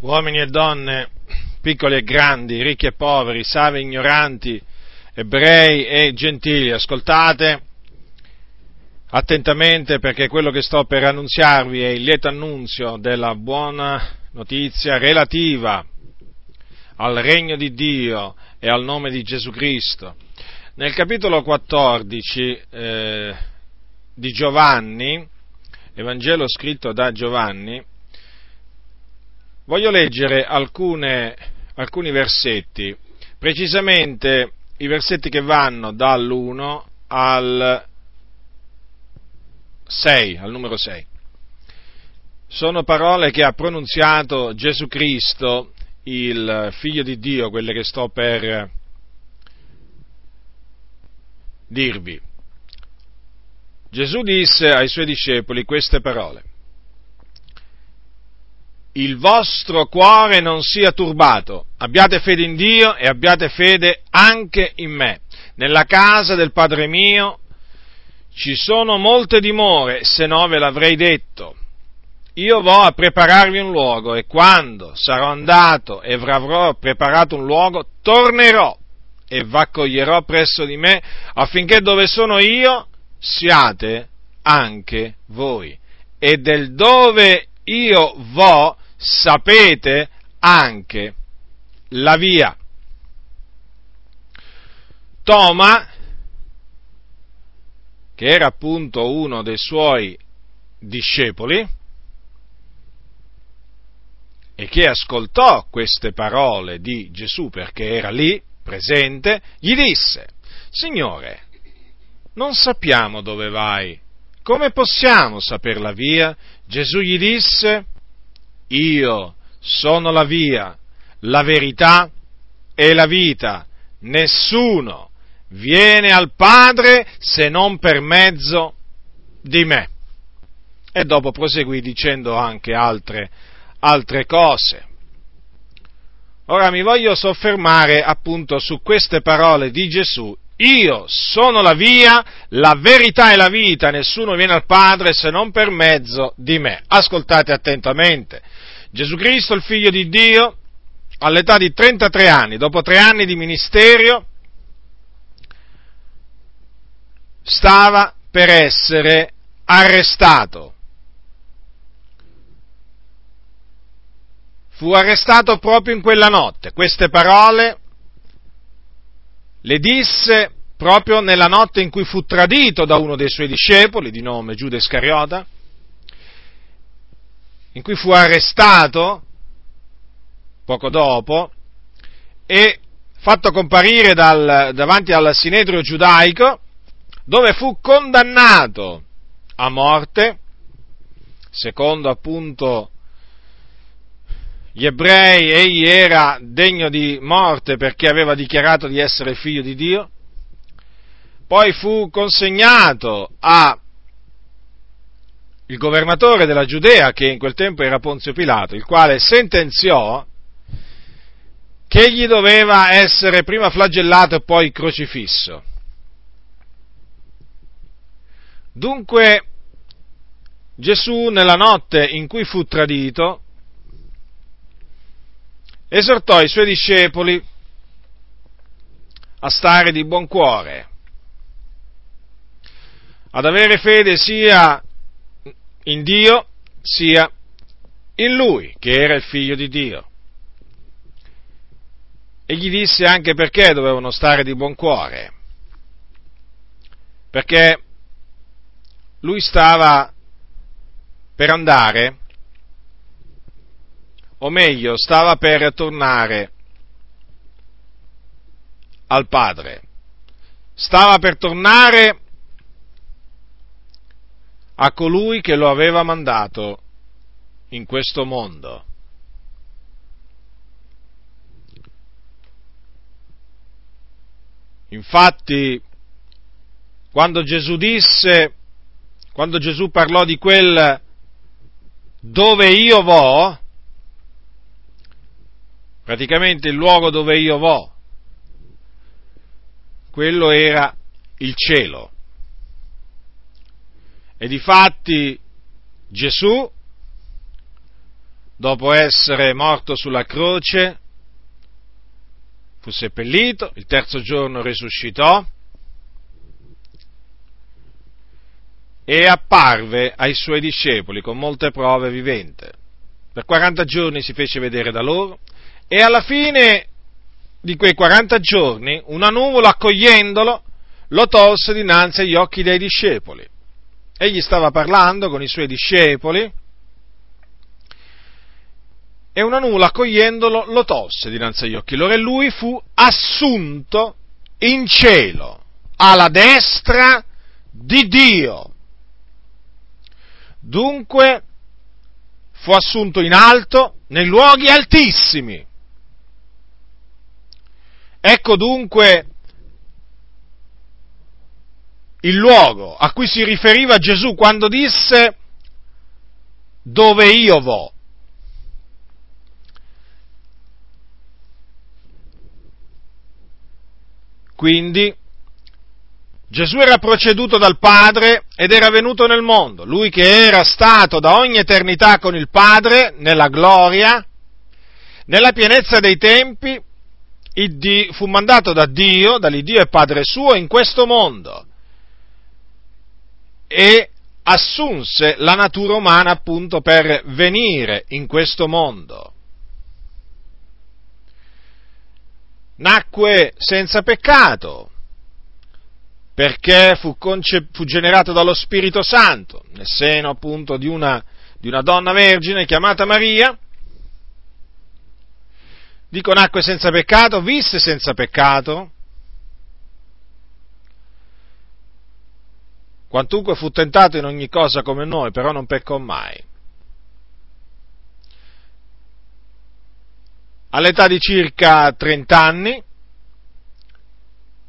uomini e donne, piccoli e grandi, ricchi e poveri, savi e ignoranti, ebrei e gentili, ascoltate attentamente perché quello che sto per annunziarvi è il lieto annunzio della buona notizia relativa al regno di Dio e al nome di Gesù Cristo. Nel capitolo 14 eh, di Giovanni, Evangelo scritto da Giovanni, voglio leggere alcune, alcuni versetti, precisamente i versetti che vanno dall'1 al 6, al numero 6. Sono parole che ha pronunziato Gesù Cristo, il figlio di Dio, quelle che sto per dirvi. Gesù disse ai suoi discepoli queste parole. Il vostro cuore non sia turbato, abbiate fede in Dio e abbiate fede anche in me. Nella casa del Padre mio ci sono molte dimore, se no ve l'avrei detto. Io vo a prepararvi un luogo e quando sarò andato e avrò preparato un luogo, tornerò e v'accoglierò presso di me affinché dove sono io siate anche voi. E del dove io vo sapete anche la via. Toma, che era appunto uno dei suoi discepoli, e che ascoltò queste parole di Gesù perché era lì, presente, gli disse, Signore, non sappiamo dove vai, come possiamo saper la via? Gesù gli disse, io sono la via, la verità e la vita, nessuno viene al Padre se non per mezzo di me. E dopo proseguì dicendo anche altre, altre cose. Ora mi voglio soffermare appunto su queste parole di Gesù. Io sono la via, la verità e la vita, nessuno viene al Padre se non per mezzo di me. Ascoltate attentamente. Gesù Cristo, il figlio di Dio, all'età di 33 anni, dopo tre anni di ministero, stava per essere arrestato. fu arrestato proprio in quella notte. Queste parole le disse proprio nella notte in cui fu tradito da uno dei suoi discepoli, di nome Giuda Iscariota, in cui fu arrestato poco dopo e fatto comparire dal, davanti al sinedrio giudaico, dove fu condannato a morte, secondo appunto gli ebrei, egli era degno di morte perché aveva dichiarato di essere figlio di Dio, poi fu consegnato a il governatore della Giudea, che in quel tempo era Ponzio Pilato, il quale sentenziò che egli doveva essere prima flagellato e poi crocifisso. Dunque Gesù nella notte in cui fu tradito esortò i suoi discepoli a stare di buon cuore, ad avere fede sia in Dio sia in Lui, che era il figlio di Dio. E gli disse anche perché dovevano stare di buon cuore, perché lui stava per andare o meglio, stava per tornare al Padre. Stava per tornare a colui che lo aveva mandato in questo mondo. Infatti, quando Gesù disse, quando Gesù parlò di quel dove io vo, praticamente il luogo dove io vo, quello era il cielo. E difatti Gesù dopo essere morto sulla croce, fu seppellito, il terzo giorno risuscitò e apparve ai suoi discepoli con molte prove vivente. Per 40 giorni si fece vedere da loro e alla fine di quei 40 giorni una nuvola accogliendolo lo tolse dinanzi agli occhi dei discepoli. Egli stava parlando con i suoi discepoli e una nuvola accogliendolo lo tolse dinanzi agli occhi loro e lui fu assunto in cielo alla destra di Dio. Dunque fu assunto in alto nei luoghi altissimi. Ecco dunque il luogo a cui si riferiva Gesù quando disse dove io vo. Quindi Gesù era proceduto dal Padre ed era venuto nel mondo, lui che era stato da ogni eternità con il Padre nella gloria, nella pienezza dei tempi, fu mandato da Dio, dall'Iddio e Padre suo in questo mondo e assunse la natura umana appunto per venire in questo mondo. Nacque senza peccato, perché fu, conce- fu generato dallo Spirito Santo, nel seno appunto di una, di una donna vergine chiamata Maria, dico nacque senza peccato, visse senza peccato, quantunque fu tentato in ogni cosa come noi, però non peccò mai. All'età di circa 30 anni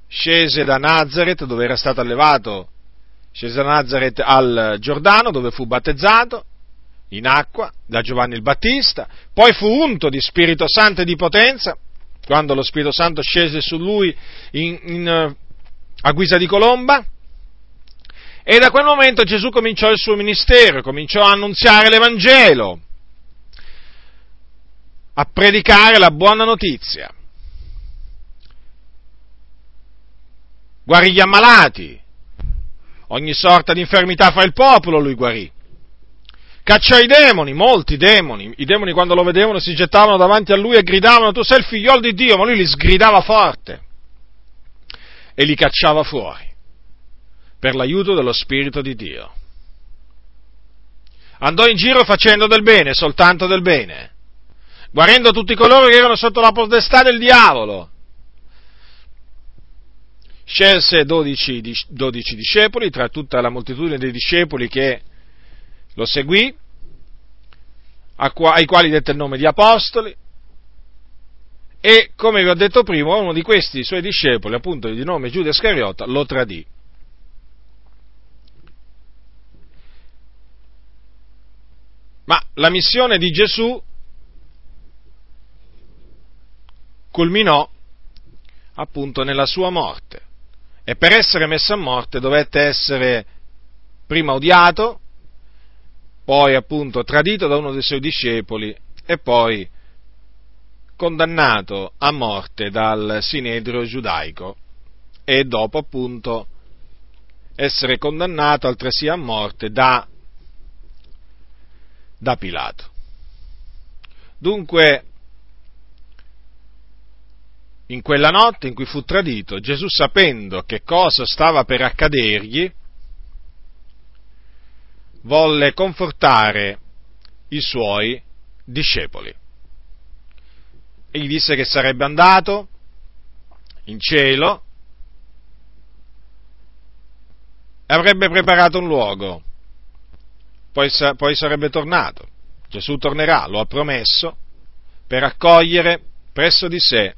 scese da Nazareth, dove era stato allevato, scese da Nazareth al Giordano, dove fu battezzato in acqua da Giovanni il Battista, poi fu unto di Spirito Santo e di potenza, quando lo Spirito Santo scese su lui in, in, a guisa di colomba, e da quel momento Gesù cominciò il suo ministero, cominciò a annunziare l'Evangelo, a predicare la buona notizia. guarì gli ammalati, ogni sorta di infermità fra il popolo lui guarì. Cacciò i demoni, molti demoni, i demoni quando lo vedevano si gettavano davanti a lui e gridavano tu sei il figliolo di Dio, ma lui li sgridava forte e li cacciava fuori per l'aiuto dello Spirito di Dio. Andò in giro facendo del bene, soltanto del bene, guarendo tutti coloro che erano sotto la potestà del diavolo scelse dodici, discepoli, tra tutta la moltitudine dei discepoli che lo seguì, ai quali dette il nome di apostoli, e come vi ho detto prima, uno di questi suoi discepoli, appunto di nome Giuda Iscariota, lo tradì. Ma la missione di Gesù culminò appunto nella sua morte e per essere messo a morte dovette essere prima odiato, poi appunto tradito da uno dei suoi discepoli e poi condannato a morte dal sinedrio giudaico e dopo appunto essere condannato altresì a morte da, da Pilato. Dunque in quella notte in cui fu tradito, Gesù sapendo che cosa stava per accadergli, volle confortare i suoi discepoli. E gli disse che sarebbe andato in cielo e avrebbe preparato un luogo, poi, poi sarebbe tornato. Gesù tornerà, lo ha promesso, per accogliere presso di sé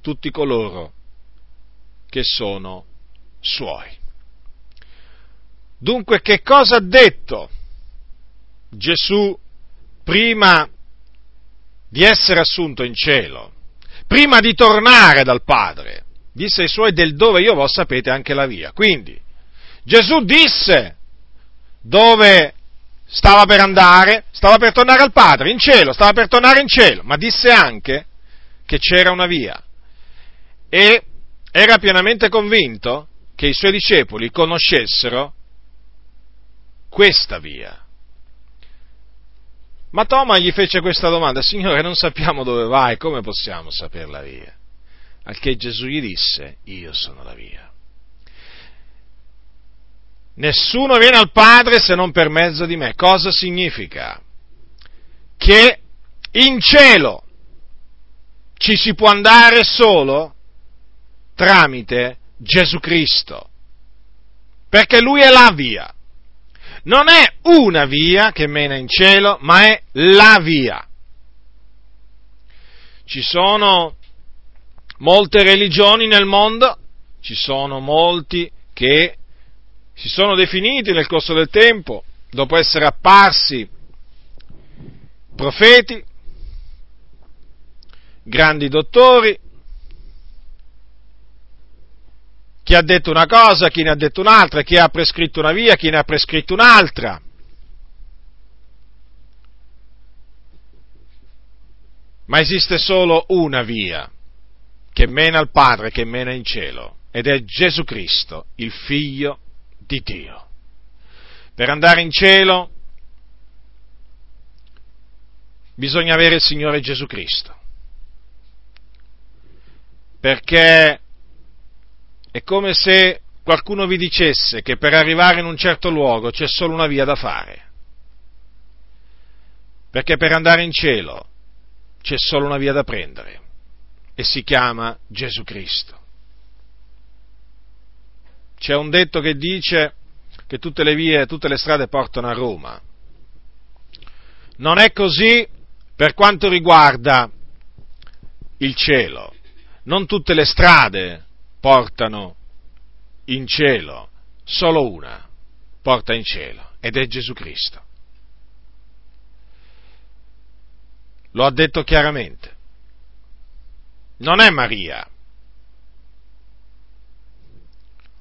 tutti coloro che sono suoi. Dunque che cosa ha detto Gesù prima di essere assunto in cielo, prima di tornare dal Padre? Disse ai suoi del dove io vo sapete anche la via. Quindi Gesù disse dove stava per andare, stava per tornare al Padre, in cielo, stava per tornare in cielo, ma disse anche che c'era una via e era pienamente convinto che i suoi discepoli conoscessero questa via. Ma Toma gli fece questa domanda, Signore, non sappiamo dove vai, come possiamo sapere la via? Al che Gesù gli disse, io sono la via. Nessuno viene al Padre se non per mezzo di me. Cosa significa? Che in cielo ci si può andare solo tramite Gesù Cristo, perché Lui è la via. Non è una via che mena in cielo, ma è la via. Ci sono molte religioni nel mondo, ci sono molti che si sono definiti nel corso del tempo, dopo essere apparsi profeti, grandi dottori, chi ha detto una cosa, chi ne ha detto un'altra, chi ha prescritto una via, chi ne ha prescritto un'altra. Ma esiste solo una via che mena al Padre, che mena in cielo, ed è Gesù Cristo, il Figlio di Dio. Per andare in cielo bisogna avere il Signore Gesù Cristo, perché è come se qualcuno vi dicesse che per arrivare in un certo luogo c'è solo una via da fare, perché per andare in cielo c'è solo una via da prendere e si chiama Gesù Cristo. C'è un detto che dice che tutte le vie, tutte le strade portano a Roma. Non è così per quanto riguarda il cielo. Non tutte le strade portano in cielo, solo una porta in cielo ed è Gesù Cristo. Lo ha detto chiaramente. Non è Maria.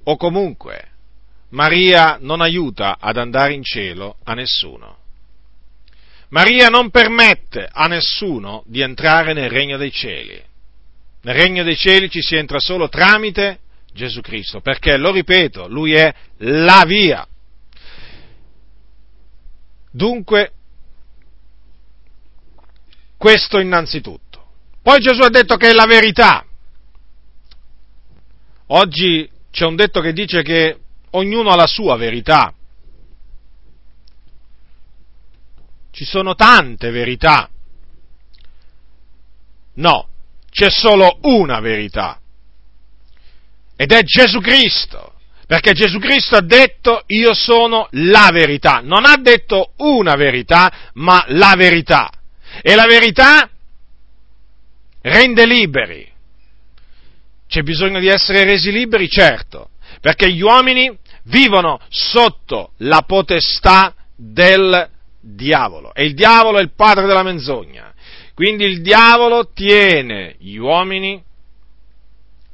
O comunque, Maria non aiuta ad andare in cielo a nessuno. Maria non permette a nessuno di entrare nel regno dei cieli. Nel regno dei cieli ci si entra solo tramite Gesù Cristo, perché, lo ripeto, Lui è la via. Dunque, questo innanzitutto. Poi Gesù ha detto che è la verità. Oggi c'è un detto che dice che ognuno ha la sua verità. Ci sono tante verità. No, c'è solo una verità ed è Gesù Cristo. Perché Gesù Cristo ha detto io sono la verità, non ha detto una verità, ma la verità. E la verità rende liberi. C'è bisogno di essere resi liberi, certo, perché gli uomini vivono sotto la potestà del diavolo e il diavolo è il padre della menzogna. Quindi il diavolo tiene gli uomini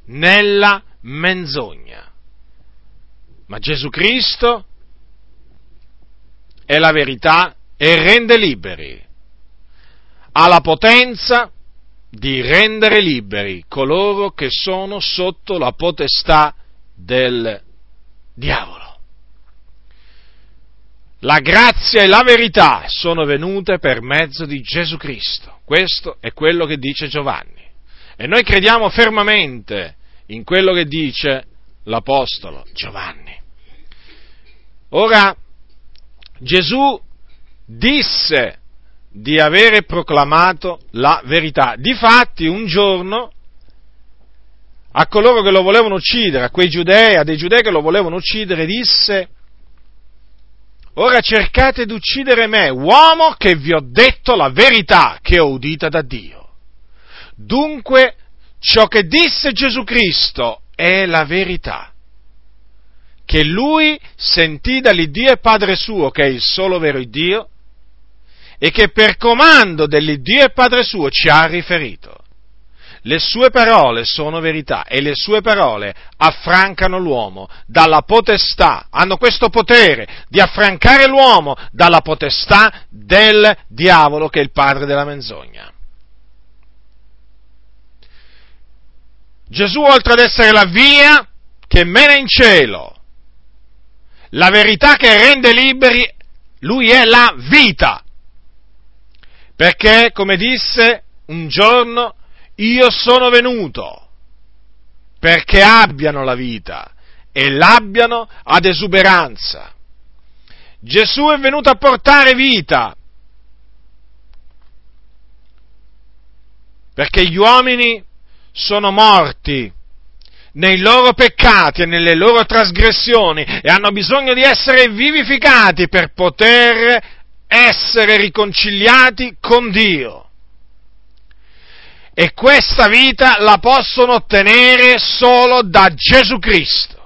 nella menzogna. Ma Gesù Cristo è la verità e rende liberi. Ha la potenza di rendere liberi coloro che sono sotto la potestà del diavolo. La grazia e la verità sono venute per mezzo di Gesù Cristo. Questo è quello che dice Giovanni. E noi crediamo fermamente in quello che dice l'Apostolo Giovanni. Ora, Gesù disse di avere proclamato la verità. Difatti, un giorno, a coloro che lo volevano uccidere, a quei giudei, a dei giudei che lo volevano uccidere, disse, ora cercate di uccidere me, uomo che vi ho detto la verità che ho udita da Dio. Dunque ciò che disse Gesù Cristo è la verità, che lui sentì dall'Iddio e Padre suo, che è il solo vero Dio, e che per comando dell'Iddio e Padre suo ci ha riferito. Le sue parole sono verità e le sue parole affrancano l'uomo dalla potestà, hanno questo potere di affrancare l'uomo dalla potestà del diavolo che è il padre della menzogna. Gesù, oltre ad essere la via che mena in cielo, la verità che rende liberi, lui è la vita. Perché, come disse un giorno, io sono venuto perché abbiano la vita e l'abbiano ad esuberanza. Gesù è venuto a portare vita perché gli uomini sono morti nei loro peccati e nelle loro trasgressioni e hanno bisogno di essere vivificati per poter essere riconciliati con Dio. E questa vita la possono ottenere solo da Gesù Cristo.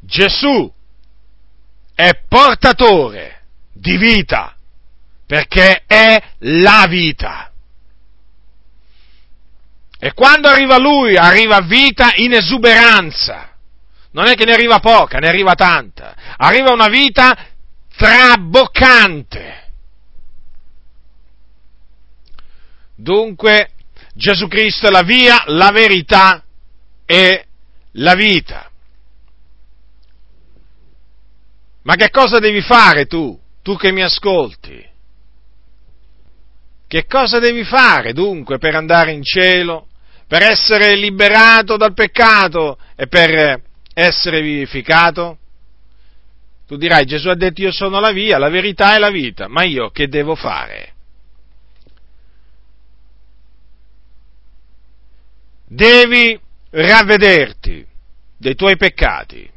Gesù è portatore di vita perché è la vita. E quando arriva lui, arriva vita in esuberanza. Non è che ne arriva poca, ne arriva tanta. Arriva una vita traboccante. Dunque, Gesù Cristo è la via, la verità e la vita. Ma che cosa devi fare tu, tu che mi ascolti? Che cosa devi fare dunque per andare in cielo? per essere liberato dal peccato e per essere vivificato? Tu dirai, Gesù ha detto io sono la via, la verità e la vita, ma io che devo fare? Devi ravvederti dei tuoi peccati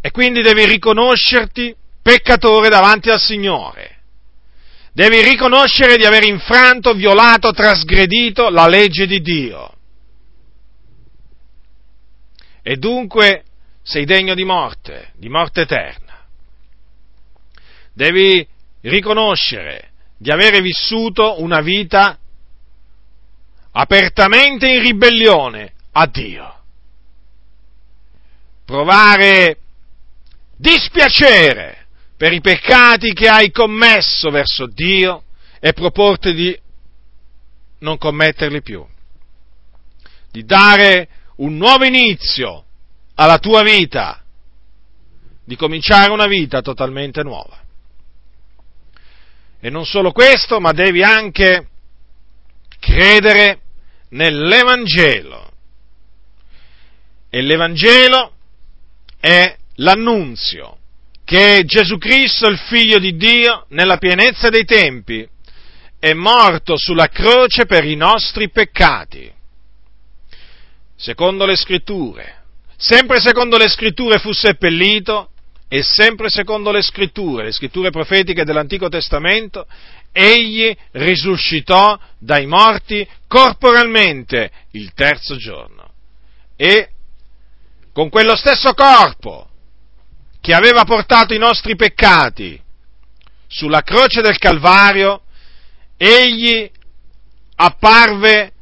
e quindi devi riconoscerti peccatore davanti al Signore devi riconoscere di aver infranto, violato, trasgredito la legge di Dio. E dunque sei degno di morte, di morte eterna. Devi riconoscere di avere vissuto una vita apertamente in ribellione a Dio. Provare dispiacere per i peccati che hai commesso verso Dio e proporti di non commetterli più, di dare un nuovo inizio alla tua vita, di cominciare una vita totalmente nuova. E non solo questo, ma devi anche credere nell'Evangelo. E l'Evangelo è l'annunzio che Gesù Cristo, il figlio di Dio, nella pienezza dei tempi, è morto sulla croce per i nostri peccati, secondo le scritture. Sempre secondo le scritture fu seppellito e sempre secondo le scritture, le scritture profetiche dell'Antico Testamento, egli risuscitò dai morti corporalmente il terzo giorno. E con quello stesso corpo che aveva portato i nostri peccati sulla croce del Calvario, egli apparve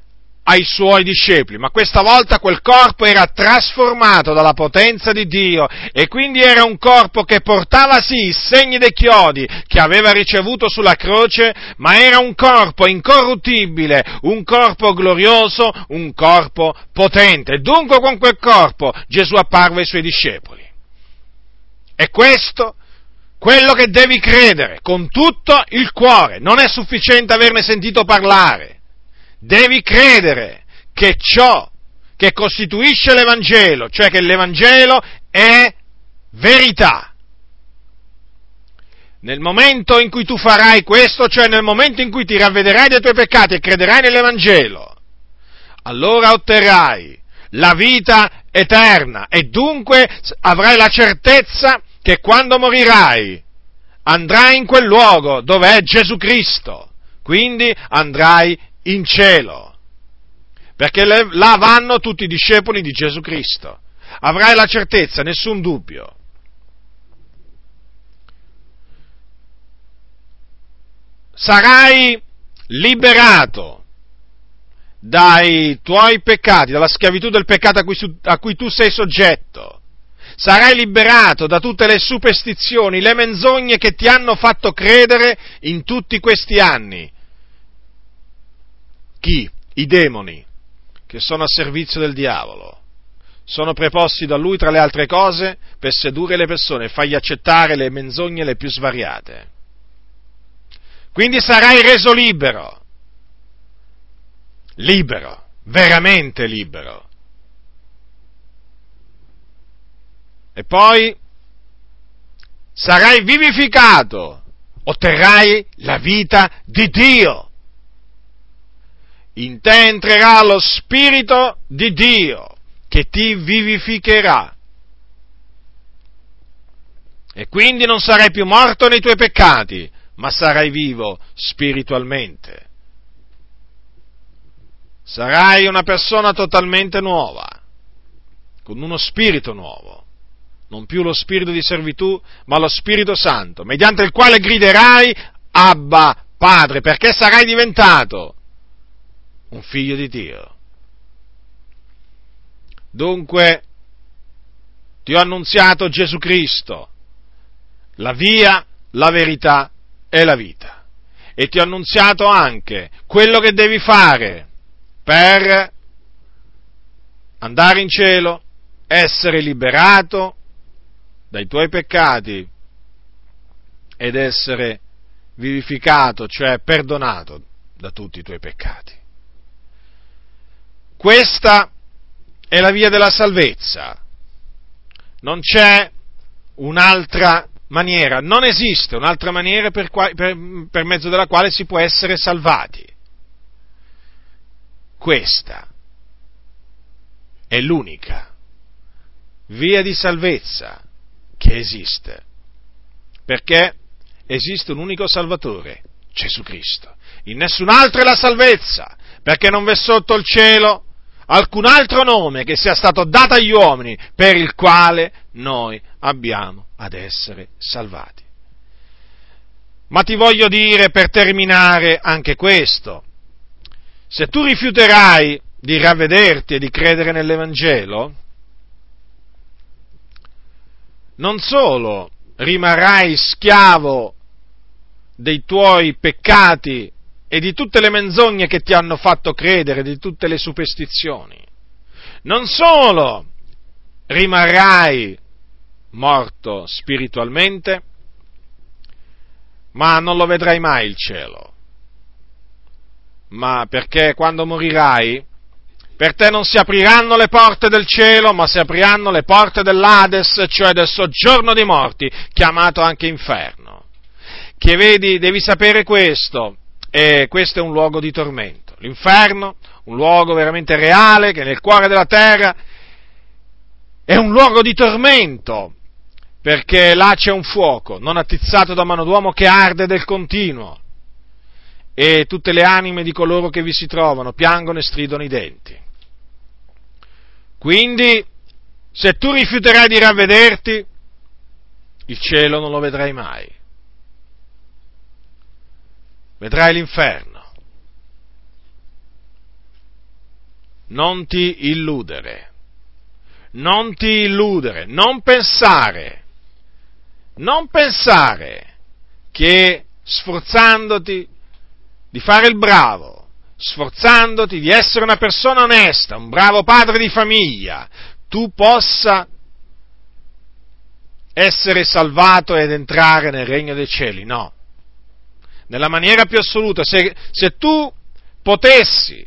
ai suoi discepoli, ma questa volta quel corpo era trasformato dalla potenza di Dio e quindi era un corpo che portava sì i segni dei chiodi che aveva ricevuto sulla croce, ma era un corpo incorruttibile, un corpo glorioso, un corpo potente. Dunque con quel corpo Gesù apparve ai suoi discepoli. È questo quello che devi credere con tutto il cuore. Non è sufficiente averne sentito parlare. Devi credere che ciò che costituisce l'Evangelo, cioè che l'Evangelo è verità. Nel momento in cui tu farai questo, cioè nel momento in cui ti ravvederai dei tuoi peccati e crederai nell'Evangelo, allora otterrai la vita eterna e dunque avrai la certezza che quando morirai andrai in quel luogo dove è Gesù Cristo, quindi andrai in cielo, perché là vanno tutti i discepoli di Gesù Cristo. Avrai la certezza, nessun dubbio. Sarai liberato dai tuoi peccati, dalla schiavitù del peccato a cui, a cui tu sei soggetto. Sarai liberato da tutte le superstizioni, le menzogne che ti hanno fatto credere in tutti questi anni. Chi? I demoni, che sono a servizio del diavolo. Sono preposti da lui, tra le altre cose, per sedurre le persone e fargli accettare le menzogne le più svariate. Quindi sarai reso libero libero, veramente libero. E poi sarai vivificato, otterrai la vita di Dio. In te entrerà lo Spirito di Dio che ti vivificherà. E quindi non sarai più morto nei tuoi peccati, ma sarai vivo spiritualmente sarai una persona totalmente nuova, con uno spirito nuovo, non più lo spirito di servitù, ma lo Spirito Santo, mediante il quale griderai Abba Padre, perché sarai diventato un figlio di Dio. Dunque, ti ho annunziato Gesù Cristo, la via, la verità e la vita. E ti ho annunziato anche quello che devi fare per andare in cielo, essere liberato dai tuoi peccati ed essere vivificato, cioè perdonato da tutti i tuoi peccati. Questa è la via della salvezza. Non c'è un'altra maniera, non esiste un'altra maniera per, per, per mezzo della quale si può essere salvati questa è l'unica via di salvezza che esiste, perché esiste un unico Salvatore, Gesù Cristo. In nessun altro è la salvezza, perché non v'è sotto il cielo alcun altro nome che sia stato dato agli uomini per il quale noi abbiamo ad essere salvati. Ma ti voglio dire per terminare anche questo, se tu rifiuterai di ravvederti e di credere nell'Evangelo, non solo rimarrai schiavo dei tuoi peccati e di tutte le menzogne che ti hanno fatto credere, di tutte le superstizioni, non solo rimarrai morto spiritualmente, ma non lo vedrai mai il cielo ma perché quando morirai, per te non si apriranno le porte del cielo, ma si apriranno le porte dell'Ades, cioè del soggiorno dei morti, chiamato anche inferno. Che vedi, devi sapere questo, e questo è un luogo di tormento. L'inferno, un luogo veramente reale, che è nel cuore della terra, è un luogo di tormento, perché là c'è un fuoco, non attizzato da mano d'uomo, che arde del continuo e tutte le anime di coloro che vi si trovano piangono e stridono i denti. Quindi, se tu rifiuterai di ravvederti, il cielo non lo vedrai mai. Vedrai l'inferno. Non ti illudere. Non ti illudere, non pensare, non pensare che sforzandoti di fare il bravo, sforzandoti di essere una persona onesta, un bravo padre di famiglia, tu possa essere salvato ed entrare nel regno dei cieli. No. Nella maniera più assoluta, se, se tu potessi,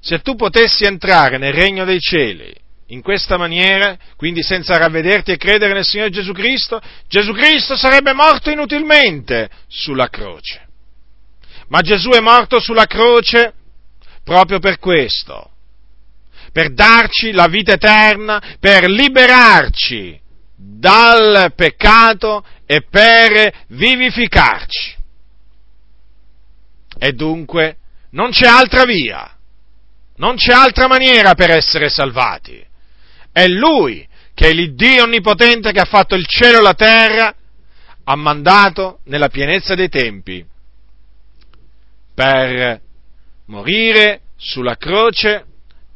se tu potessi entrare nel regno dei cieli in questa maniera, quindi senza ravvederti e credere nel Signore Gesù Cristo, Gesù Cristo sarebbe morto inutilmente sulla croce. Ma Gesù è morto sulla croce proprio per questo, per darci la vita eterna, per liberarci dal peccato e per vivificarci. E dunque non c'è altra via, non c'è altra maniera per essere salvati. È Lui che è l'Iddio Onnipotente che ha fatto il cielo e la terra, ha mandato nella pienezza dei tempi per morire sulla croce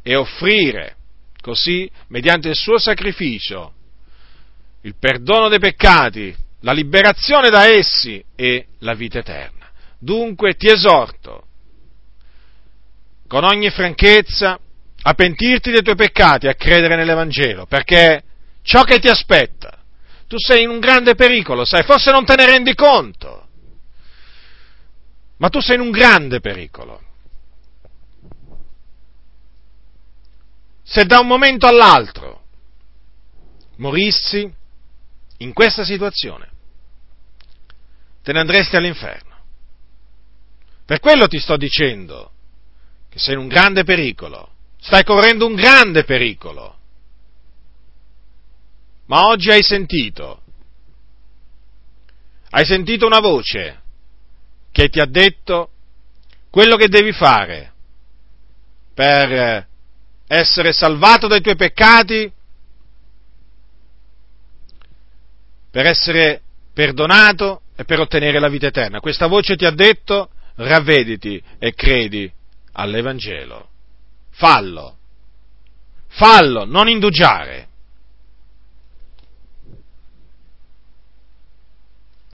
e offrire così, mediante il suo sacrificio, il perdono dei peccati, la liberazione da essi e la vita eterna. Dunque ti esorto con ogni franchezza a pentirti dei tuoi peccati, a credere nell'Evangelo, perché ciò che ti aspetta, tu sei in un grande pericolo, sai, forse non te ne rendi conto, ma tu sei in un grande pericolo. Se da un momento all'altro morissi in questa situazione, te ne andresti all'inferno. Per quello ti sto dicendo che sei in un grande pericolo, stai correndo un grande pericolo. Ma oggi hai sentito, hai sentito una voce che ti ha detto quello che devi fare per essere salvato dai tuoi peccati, per essere perdonato e per ottenere la vita eterna. Questa voce ti ha detto ravvediti e credi all'Evangelo. Fallo, fallo, non indugiare.